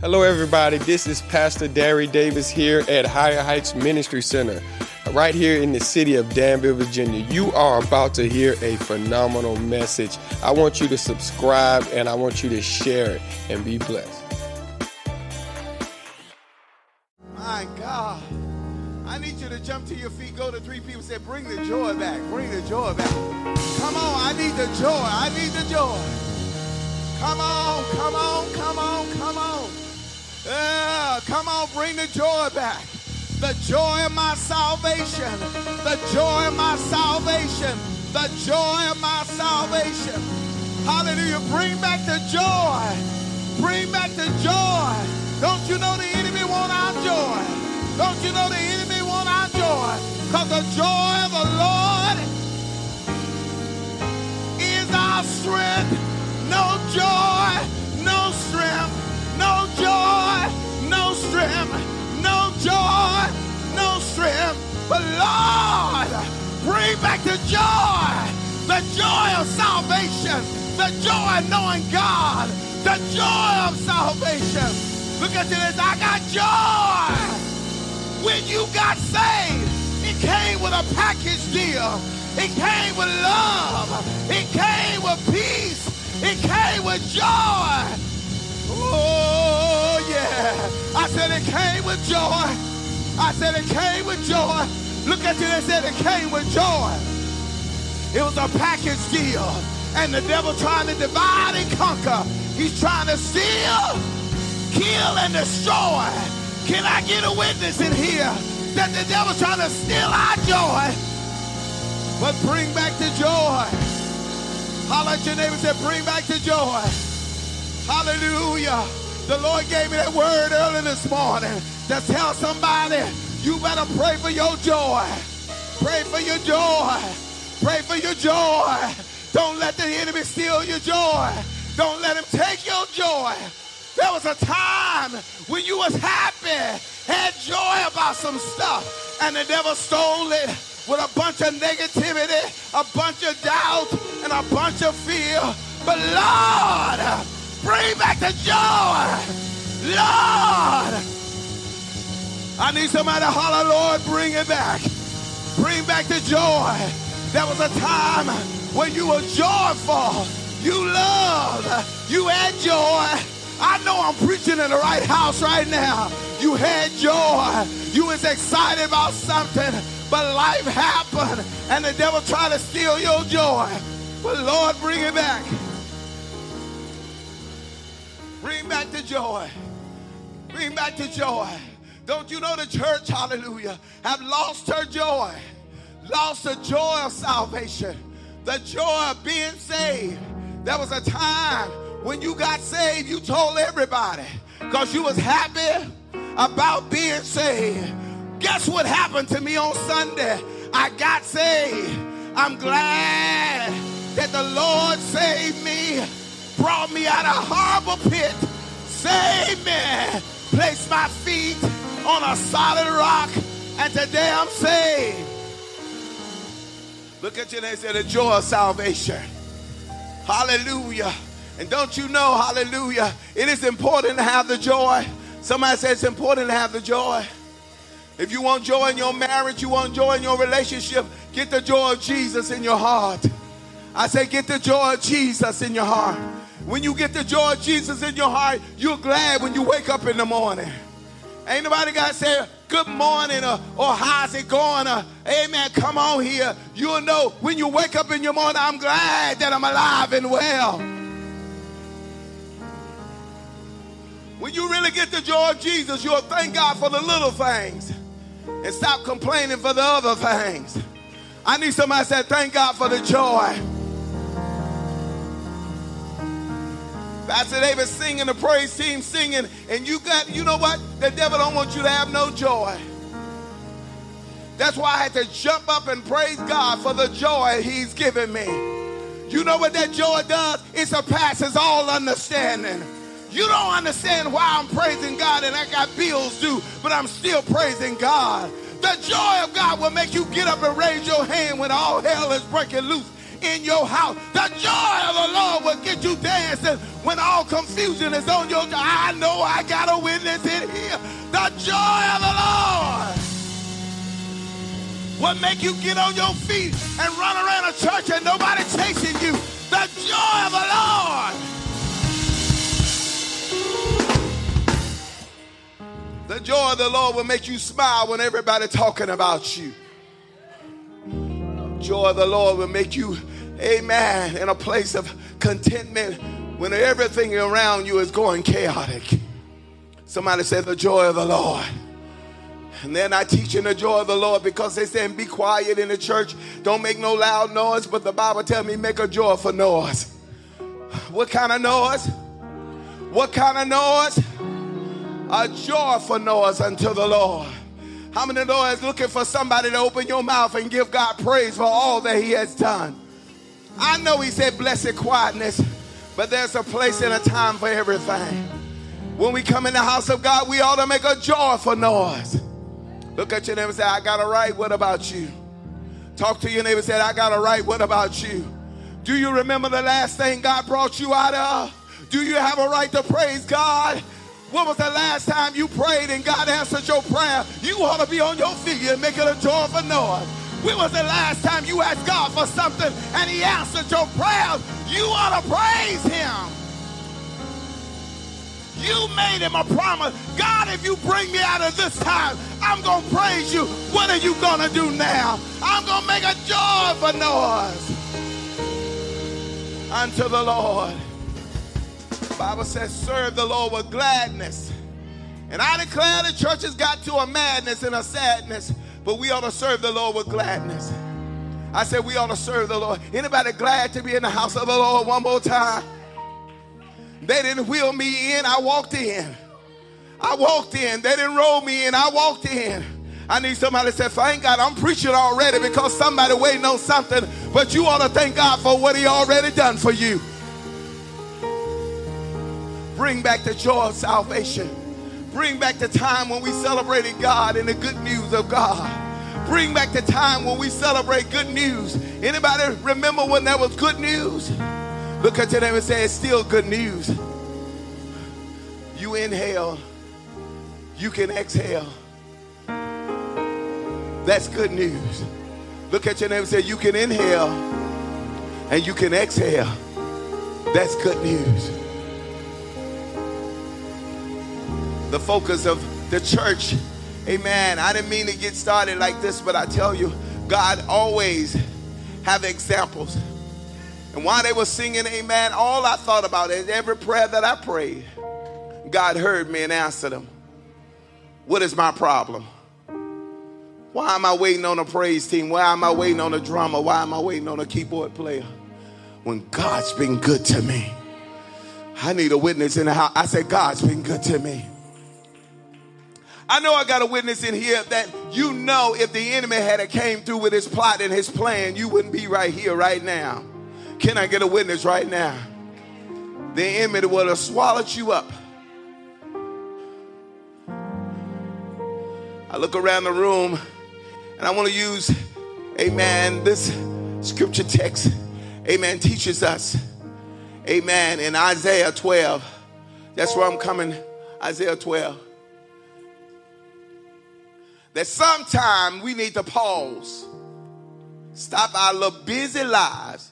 Hello, everybody. This is Pastor Derry Davis here at Higher Heights Ministry Center, right here in the city of Danville, Virginia. You are about to hear a phenomenal message. I want you to subscribe and I want you to share it and be blessed. My God. I need you to jump to your feet, go to three people, say, Bring the joy back, bring the joy back. Come on, I need the joy, I need the joy. Come on, come on, come on, come on. Yeah, come on, bring the joy back. The joy of my salvation. The joy of my salvation. The joy of my salvation. Hallelujah. Bring back the joy. Bring back the joy. Don't you know the enemy want our joy? Don't you know the enemy want our joy? Because the joy of the Lord is our strength. No joy, But Lord, bring back the joy, the joy of salvation, the joy of knowing God, the joy of salvation. Look at this, I got joy. When you got saved, it came with a package deal. It came with love. It came with peace. It came with joy. Oh, yeah. I said it came with joy. I said it came with joy. Look at you and said it came with joy. It was a package deal. And the devil trying to divide and conquer. He's trying to steal, kill, and destroy. Can I get a witness in here that the devil's trying to steal our joy? But bring back the joy. Holler at your neighbor and say, bring back the joy. Hallelujah. The Lord gave me that word early this morning to tell somebody, you better pray for your joy. Pray for your joy. Pray for your joy. Don't let the enemy steal your joy. Don't let him take your joy. There was a time when you was happy, had joy about some stuff, and the devil stole it with a bunch of negativity, a bunch of doubt, and a bunch of fear. But Lord, Bring back the joy. Lord. I need somebody to holler, Lord, bring it back. Bring back the joy. There was a time when you were joyful. You loved. You had joy. I know I'm preaching in the right house right now. You had joy. You was excited about something, but life happened and the devil tried to steal your joy. But Lord, bring it back. Bring back the joy. Bring back the joy. Don't you know the church, hallelujah, have lost her joy, lost the joy of salvation, the joy of being saved. There was a time when you got saved, you told everybody because you was happy about being saved. Guess what happened to me on Sunday? I got saved. I'm glad that the Lord saved me brought me out of horrible pit, saved me, placed my feet on a solid rock, and today I'm saved. Look at you and say the joy of salvation. Hallelujah. And don't you know, hallelujah, it is important to have the joy. Somebody says it's important to have the joy. If you want joy in your marriage, you want joy in your relationship, get the joy of Jesus in your heart. I say, get the joy of Jesus in your heart. When you get the joy of Jesus in your heart, you're glad when you wake up in the morning. Ain't nobody got to say good morning or, or how's it going or amen, come on here. You'll know when you wake up in your morning, I'm glad that I'm alive and well. When you really get the joy of Jesus, you'll thank God for the little things and stop complaining for the other things. I need somebody to say, thank God for the joy. Pastor David singing, the praise team singing, and you got, you know what? The devil don't want you to have no joy. That's why I had to jump up and praise God for the joy he's given me. You know what that joy does? It surpasses all understanding. You don't understand why I'm praising God and I got bills due, but I'm still praising God. The joy of God will make you get up and raise your hand when all hell is breaking loose in your house. The joy Lord you dancing when all confusion is on your I know I got a witness in here. The joy of the Lord will make you get on your feet and run around a church and nobody chasing you. The joy of the Lord. The joy of the Lord will make you smile when everybody talking about you. Joy of the Lord will make you, amen, in a place of contentment when everything around you is going chaotic. Somebody said the joy of the Lord. And they're not teaching the joy of the Lord because they saying be quiet in the church. Don't make no loud noise. But the Bible tell me make a joyful noise. What kind of noise? What kind of noise? A joyful noise unto the Lord. How many know is looking for somebody to open your mouth and give God praise for all that He has done? I know He said blessed quietness, but there's a place and a time for everything. When we come in the house of God, we ought to make a joyful noise. Look at your neighbor and say, I got a right. What about you? Talk to your neighbor and say, I got a right. What about you? Do you remember the last thing God brought you out of? Do you have a right to praise God? When was the last time you prayed and God answered your prayer? You ought to be on your feet and make it a joyful noise. When was the last time you asked God for something and He answered your prayer? You ought to praise Him. You made Him a promise. God, if you bring me out of this time, I'm going to praise you. What are you going to do now? I'm going to make a joyful noise unto the Lord. Bible says, serve the Lord with gladness. And I declare the church has got to a madness and a sadness, but we ought to serve the Lord with gladness. I said we ought to serve the Lord. Anybody glad to be in the house of the Lord one more time? They didn't wheel me in, I walked in. I walked in. They didn't roll me in, I walked in. I need somebody to say, thank God, I'm preaching already because somebody waiting on something, but you ought to thank God for what he already done for you. Bring back the joy of salvation. Bring back the time when we celebrated God and the good news of God. Bring back the time when we celebrate good news. Anybody remember when there was good news? Look at your neighbor and say, it's still good news. You inhale, you can exhale. That's good news. Look at your neighbor and say, you can inhale and you can exhale. That's good news. The focus of the church. Amen. I didn't mean to get started like this, but I tell you, God always have examples. And while they were singing amen, all I thought about is every prayer that I prayed, God heard me and answered them. What is my problem? Why am I waiting on a praise team? Why am I waiting on a drummer? Why am I waiting on a keyboard player? When God's been good to me. I need a witness in the house. I said, God's been good to me. I know I got a witness in here that you know if the enemy had came through with his plot and his plan, you wouldn't be right here right now. Can I get a witness right now? The enemy would have swallowed you up. I look around the room and I want to use, amen, this scripture text, amen, teaches us, amen, in Isaiah 12. That's where I'm coming, Isaiah 12 that sometime we need to pause, stop our little busy lives,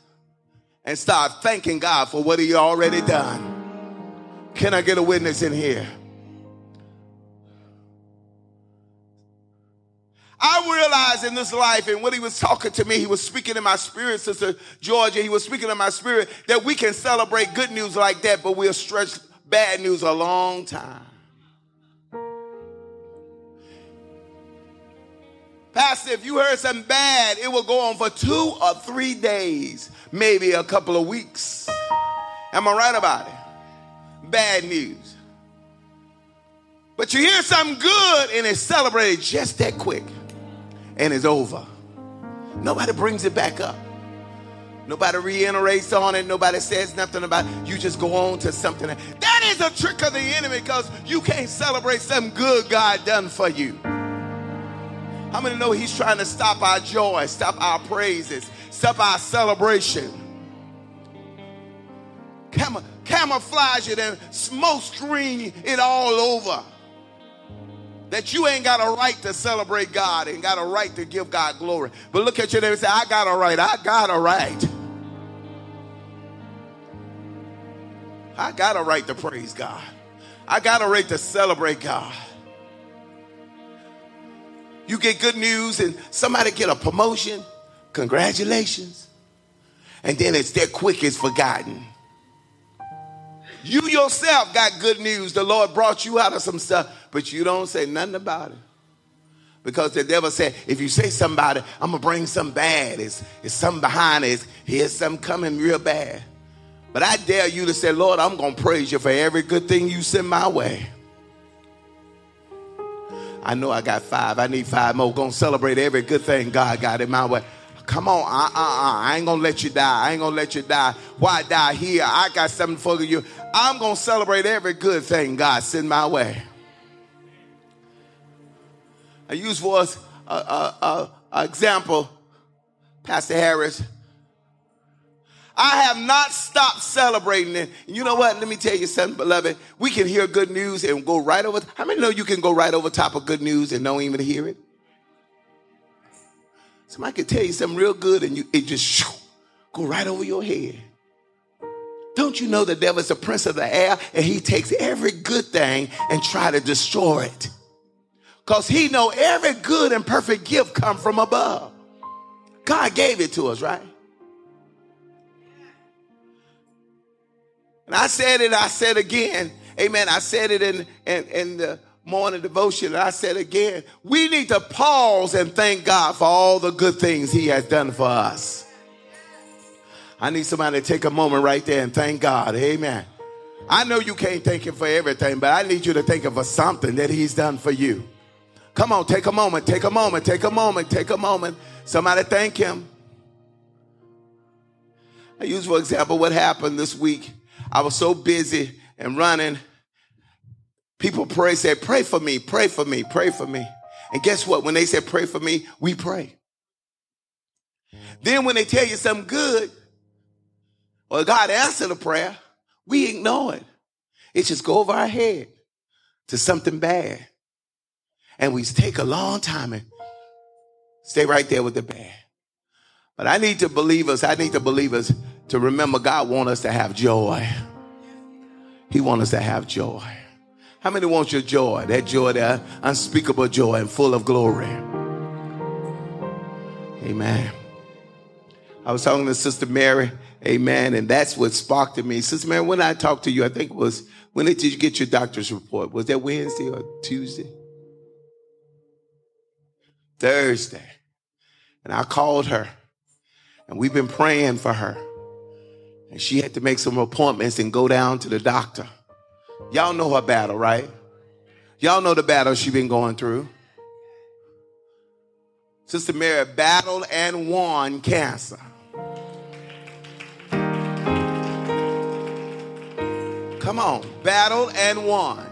and start thanking God for what He already done. Can I get a witness in here? I realized in this life, and when he was talking to me, he was speaking in my spirit, Sister Georgia. He was speaking in my spirit that we can celebrate good news like that, but we'll stretch bad news a long time. Pastor, if you heard something bad, it will go on for two or three days, maybe a couple of weeks. Am I right about it? Bad news. But you hear something good and it's celebrated just that quick and it's over. Nobody brings it back up. Nobody reiterates on it. Nobody says nothing about it. You just go on to something. That is a trick of the enemy because you can't celebrate something good God done for you. How many know he's trying to stop our joy, stop our praises, stop our celebration. Cam- camouflage it and smoke screen it all over. That you ain't got a right to celebrate God and got a right to give God glory. But look at you there and say, I got a right. I got a right. I got a right to praise God. I got a right to celebrate God. You get good news and somebody get a promotion, congratulations. And then it's that quick it's forgotten. You yourself got good news. The Lord brought you out of some stuff, but you don't say nothing about it. Because the devil said, if you say somebody, I'm gonna bring something bad. It's, it's something behind it. Here's something coming real bad. But I dare you to say, Lord, I'm gonna praise you for every good thing you send my way. I know I got five. I need five more. Gonna celebrate every good thing God got in my way. Come on, uh, uh, uh. I ain't gonna let you die. I ain't gonna let you die. Why die here? I got something for you. I'm gonna celebrate every good thing God send my way. I use for us a, a, a, a example, Pastor Harris. I have not stopped celebrating it. And you know what? Let me tell you something, beloved. We can hear good news and go right over. How many know you can go right over top of good news and don't even hear it? Somebody could tell you something real good and you it just shoo, go right over your head. Don't you know the devil is the prince of the air and he takes every good thing and try to destroy it? Because he know every good and perfect gift come from above. God gave it to us, right? And I said it, I said again. Amen. I said it in, in, in the morning devotion. And I said again, we need to pause and thank God for all the good things he has done for us. I need somebody to take a moment right there and thank God. Amen. I know you can't thank him for everything, but I need you to thank him for something that he's done for you. Come on, take a moment, take a moment, take a moment, take a moment. Somebody thank him. I use, for example, what happened this week. I was so busy and running. People pray, say, pray for me, pray for me, pray for me. And guess what? When they say pray for me, we pray. Then when they tell you something good, or God answered the prayer, we ignore it. It just go over our head to something bad. And we take a long time and stay right there with the bad. But I need to believe us, I need to believe us to remember God want us to have joy. He want us to have joy. How many want your joy? That joy, that unspeakable joy and full of glory. Amen. I was talking to Sister Mary, amen, and that's what sparked in me. Sister Mary, when I talked to you, I think it was, when did you get your doctor's report? Was that Wednesday or Tuesday? Thursday. And I called her, and we've been praying for her. And she had to make some appointments and go down to the doctor. Y'all know her battle, right? Y'all know the battle she been going through. Sister Mary battled and won cancer. Come on, battled and won.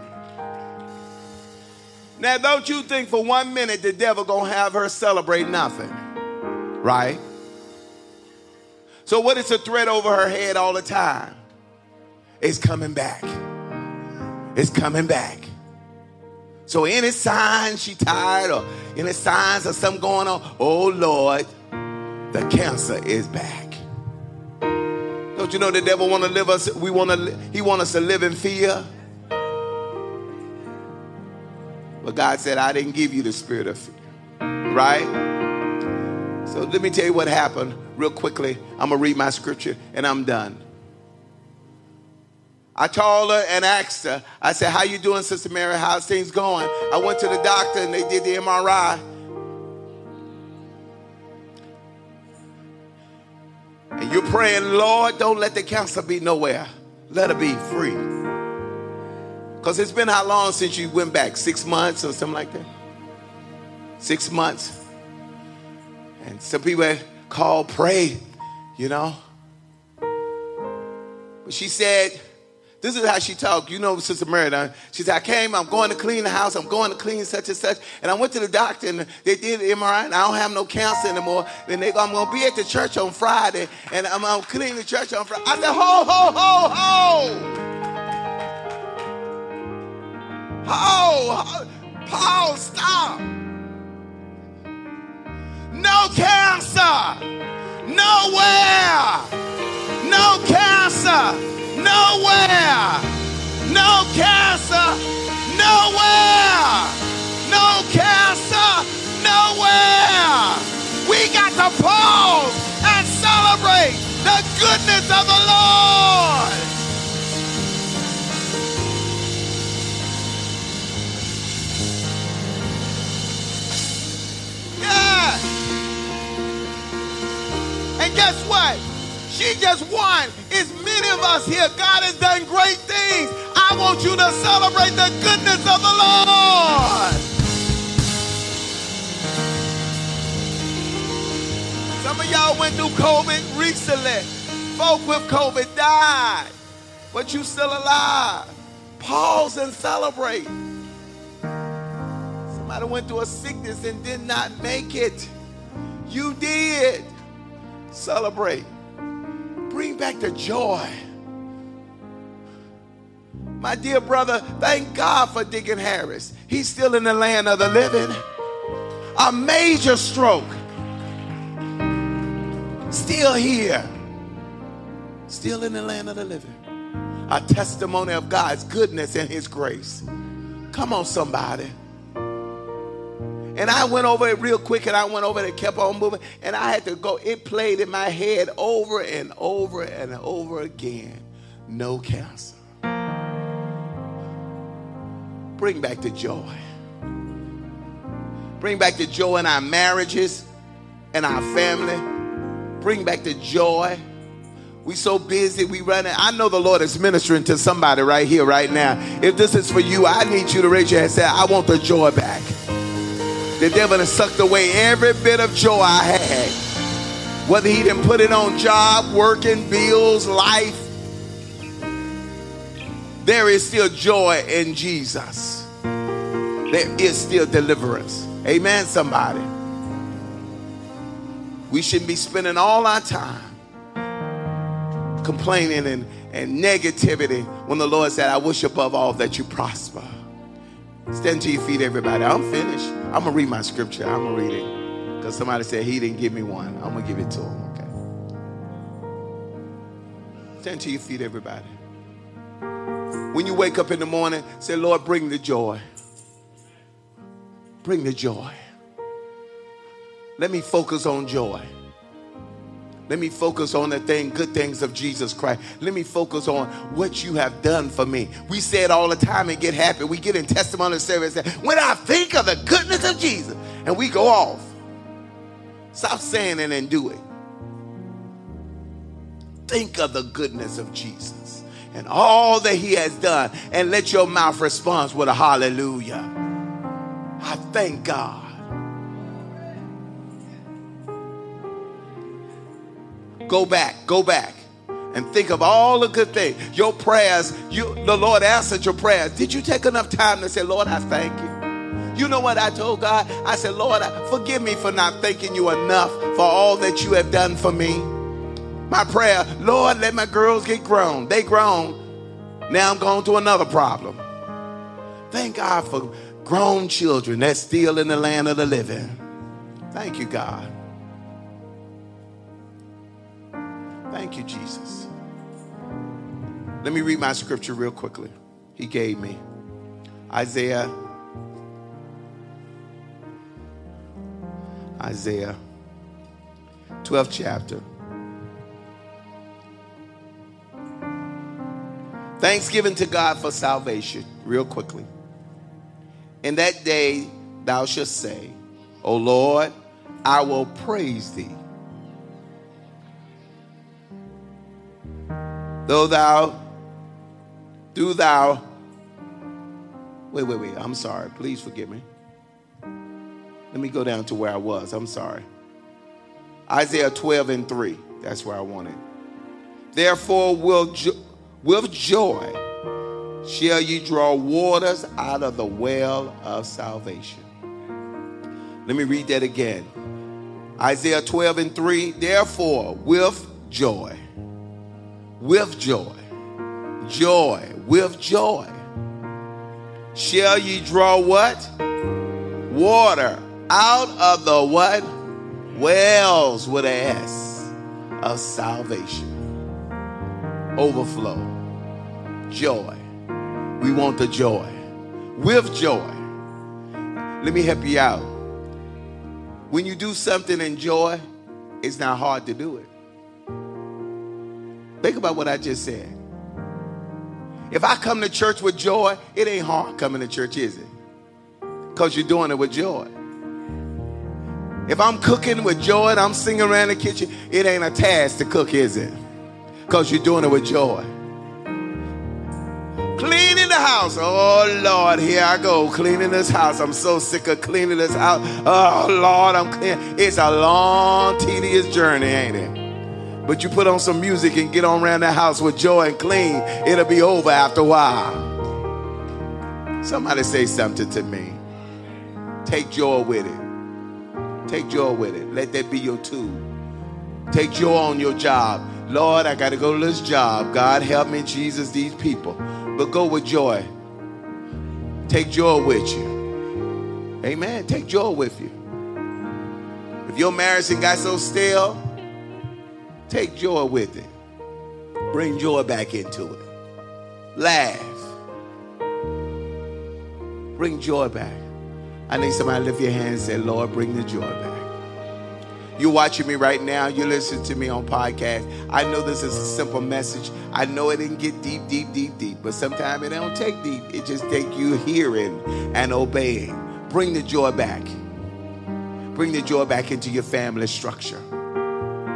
Now, don't you think for one minute the devil gonna have her celebrate nothing, right? So, what is a threat over her head all the time? It's coming back. It's coming back. So, any signs she tired or any signs of something going on, oh Lord, the cancer is back. Don't you know the devil want to live us? We want to. He want us to live in fear. But God said, I didn't give you the spirit of fear. Right? So let me tell you what happened real quickly. I'm going to read my scripture and I'm done. I called her and asked her, I said, How you doing, Sister Mary? How's things going? I went to the doctor and they did the MRI. And you're praying, Lord, don't let the cancer be nowhere. Let her be free. Because it's been how long since you went back? Six months or something like that? Six months. And some people call, pray, you know. But she said, This is how she talked. You know, Sister Mary. She said, I came, I'm going to clean the house, I'm going to clean such and such. And I went to the doctor and they did MRI and I don't have no cancer anymore. Then they go, I'm going to be at the church on Friday and I'm going to clean the church on Friday. I said, ho, ho, ho, ho. Ho, Paul, stop. No cancer. Nowhere. No cancer. Nowhere. No cancer. Nowhere. No cancer. Nowhere. We got to pause and celebrate the goodness of the Lord. Guess what? She just won. It's many of us here. God has done great things. I want you to celebrate the goodness of the Lord. Some of y'all went through COVID recently. Folk with COVID died, but you still alive. Pause and celebrate. Somebody went through a sickness and did not make it. You did. Celebrate. Bring back the joy. My dear brother, thank God for Deacon Harris. He's still in the land of the living. A major stroke. Still here. Still in the land of the living. A testimony of God's goodness and his grace. Come on, somebody. And I went over it real quick and I went over it and kept on moving. And I had to go, it played in my head over and over and over again. No cancer. Bring back the joy. Bring back the joy in our marriages and our family. Bring back the joy. We so busy, we running. I know the Lord is ministering to somebody right here, right now. If this is for you, I need you to raise your hand and say, I want the joy back. The devil has sucked away every bit of joy I had. Whether he didn't put it on job, working, bills, life, there is still joy in Jesus. There is still deliverance. Amen, somebody. We shouldn't be spending all our time complaining and, and negativity when the Lord said, I wish above all that you prosper. Stand to your feet, everybody. I'm finished. I'm going to read my scripture. I'm going to read it. Because somebody said he didn't give me one. I'm going to give it to him, okay? Stand to your feet, everybody. When you wake up in the morning, say, Lord, bring the joy. Bring the joy. Let me focus on joy. Let me focus on the thing, good things of Jesus Christ. Let me focus on what you have done for me. We say it all the time and get happy. We get in testimony service. When I think of the goodness of Jesus, and we go off. Stop saying it and do it. Think of the goodness of Jesus and all that he has done, and let your mouth respond with a hallelujah. I thank God. Go back, go back, and think of all the good things. Your prayers, you the Lord answered your prayers. Did you take enough time to say, Lord, I thank you? You know what I told God? I said, Lord, forgive me for not thanking you enough for all that you have done for me. My prayer, Lord, let my girls get grown. They grown. Now I'm going to another problem. Thank God for grown children that's still in the land of the living. Thank you, God. Thank you, Jesus. Let me read my scripture real quickly. He gave me Isaiah. Isaiah 12th chapter. Thanksgiving to God for salvation, real quickly. In that day thou shalt say, O Lord, I will praise thee Though thou, do thou, wait, wait, wait, I'm sorry. Please forgive me. Let me go down to where I was. I'm sorry. Isaiah 12 and 3. That's where I wanted. Therefore, will jo- with joy shall ye draw waters out of the well of salvation. Let me read that again. Isaiah 12 and 3. Therefore, with joy, with joy, joy, with joy, shall ye draw what? Water out of the what? Wells with an S of salvation. Overflow. Joy. We want the joy. With joy. Let me help you out. When you do something in joy, it's not hard to do it. Think about what I just said. If I come to church with joy, it ain't hard coming to church, is it? Because you're doing it with joy. If I'm cooking with joy and I'm singing around the kitchen, it ain't a task to cook, is it? Because you're doing it with joy. Cleaning the house. Oh Lord, here I go cleaning this house. I'm so sick of cleaning this house. Oh Lord, I'm clean. It's a long, tedious journey, ain't it? But you put on some music and get on around the house with joy and clean, it'll be over after a while. Somebody say something to me. Take joy with it. Take joy with it. Let that be your tool. Take joy on your job. Lord, I got to go to this job. God, help me, Jesus, these people. But go with joy. Take joy with you. Amen. Take joy with you. If your marriage got so stale, take joy with it. Bring joy back into it. Laugh. Bring joy back. I need somebody to lift your hand and say, Lord, bring the joy back. You're watching me right now. You listen to me on podcast. I know this is a simple message. I know it didn't get deep, deep, deep, deep. But sometimes it don't take deep. It just take you hearing and obeying. Bring the joy back. Bring the joy back into your family structure.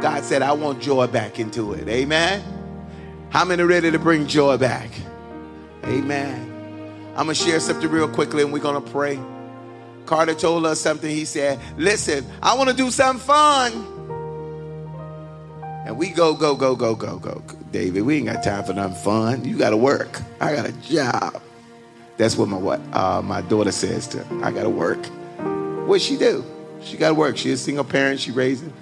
God said, I want joy back into it. Amen. How many ready to bring joy back? Amen. I'm going to share something real quickly and we're going to pray. Carter told us something. He said, Listen, I want to do something fun. And we go, go, go, go, go, go. David, we ain't got time for nothing fun. You got to work. I got a job. That's what my what uh, my daughter says to her. I got to work. What she do? She got to work. She's a single parent. She raising.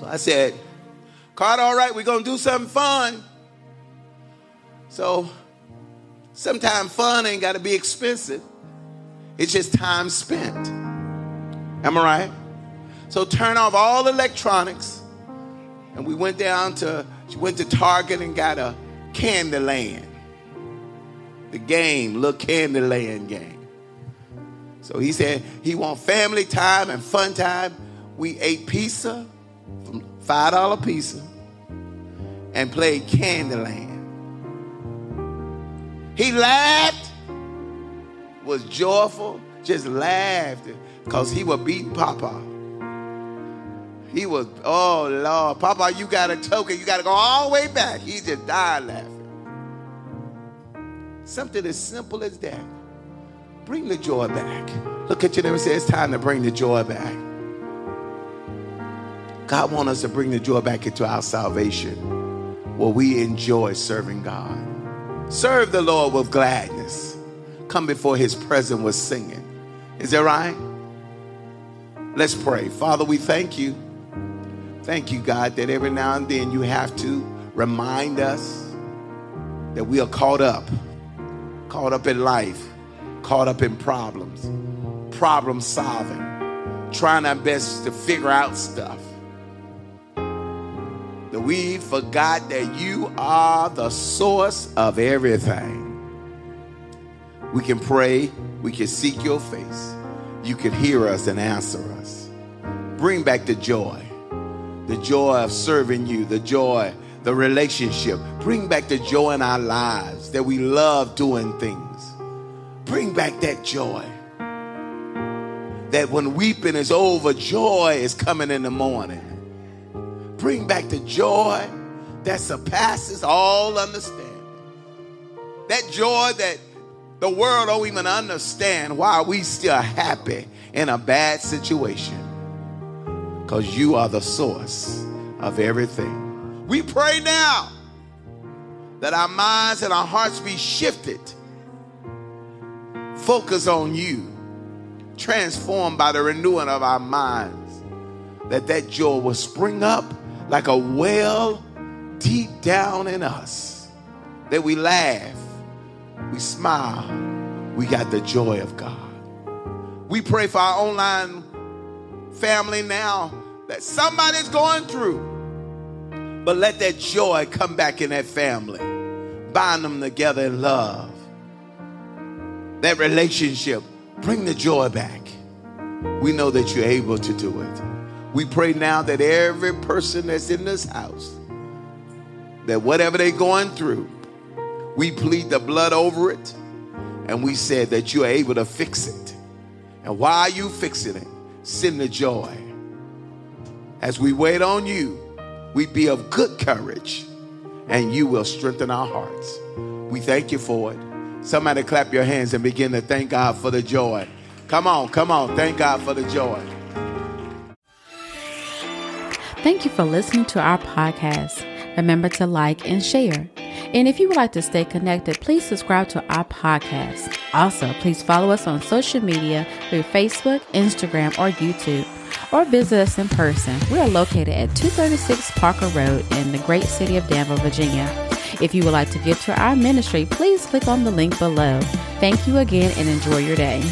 So I said, Carter, all right, we're going to do something fun. So sometimes fun ain't got to be expensive. It's just time spent. Am I right? So turn off all electronics. And we went down to went to Target and got a Candyland. The game, little Candyland game. So he said he want family time and fun time. We ate pizza, five dollar pizza, and played Candyland. He laughed was joyful, just laughed because he was beating Papa. He was, oh Lord, Papa, you got a token. You got to go all the way back. He just died laughing. Something as simple as that. Bring the joy back. Look at your you and say, it's time to bring the joy back. God wants us to bring the joy back into our salvation where we enjoy serving God. Serve the Lord with gladness come before his presence with singing. Is that right? Let's pray. Father, we thank you. Thank you, God, that every now and then you have to remind us that we are caught up, caught up in life, caught up in problems, problem solving, trying our best to figure out stuff. That we forgot that you are the source of everything. We can pray. We can seek your face. You can hear us and answer us. Bring back the joy, the joy of serving you, the joy, the relationship. Bring back the joy in our lives that we love doing things. Bring back that joy. That when weeping is over, joy is coming in the morning. Bring back the joy that surpasses all understanding. That joy that the world don't even understand why we still happy in a bad situation. Because you are the source of everything. We pray now that our minds and our hearts be shifted. Focus on you, transformed by the renewing of our minds, that that joy will spring up like a well deep down in us, that we laugh, we smile, we got the joy of God. We pray for our online family now that somebody's going through. But let that joy come back in that family. Bind them together in love. That relationship, bring the joy back. We know that you're able to do it. We pray now that every person that's in this house, that whatever they're going through, we plead the blood over it, and we said that you are able to fix it. And while you fixing it, send the joy. As we wait on you, we be of good courage, and you will strengthen our hearts. We thank you for it. Somebody clap your hands and begin to thank God for the joy. Come on, come on, thank God for the joy. Thank you for listening to our podcast. Remember to like and share. And if you would like to stay connected, please subscribe to our podcast. Also, please follow us on social media through Facebook, Instagram, or YouTube, or visit us in person. We are located at 236 Parker Road in the great city of Danville, Virginia. If you would like to give to our ministry, please click on the link below. Thank you again and enjoy your day.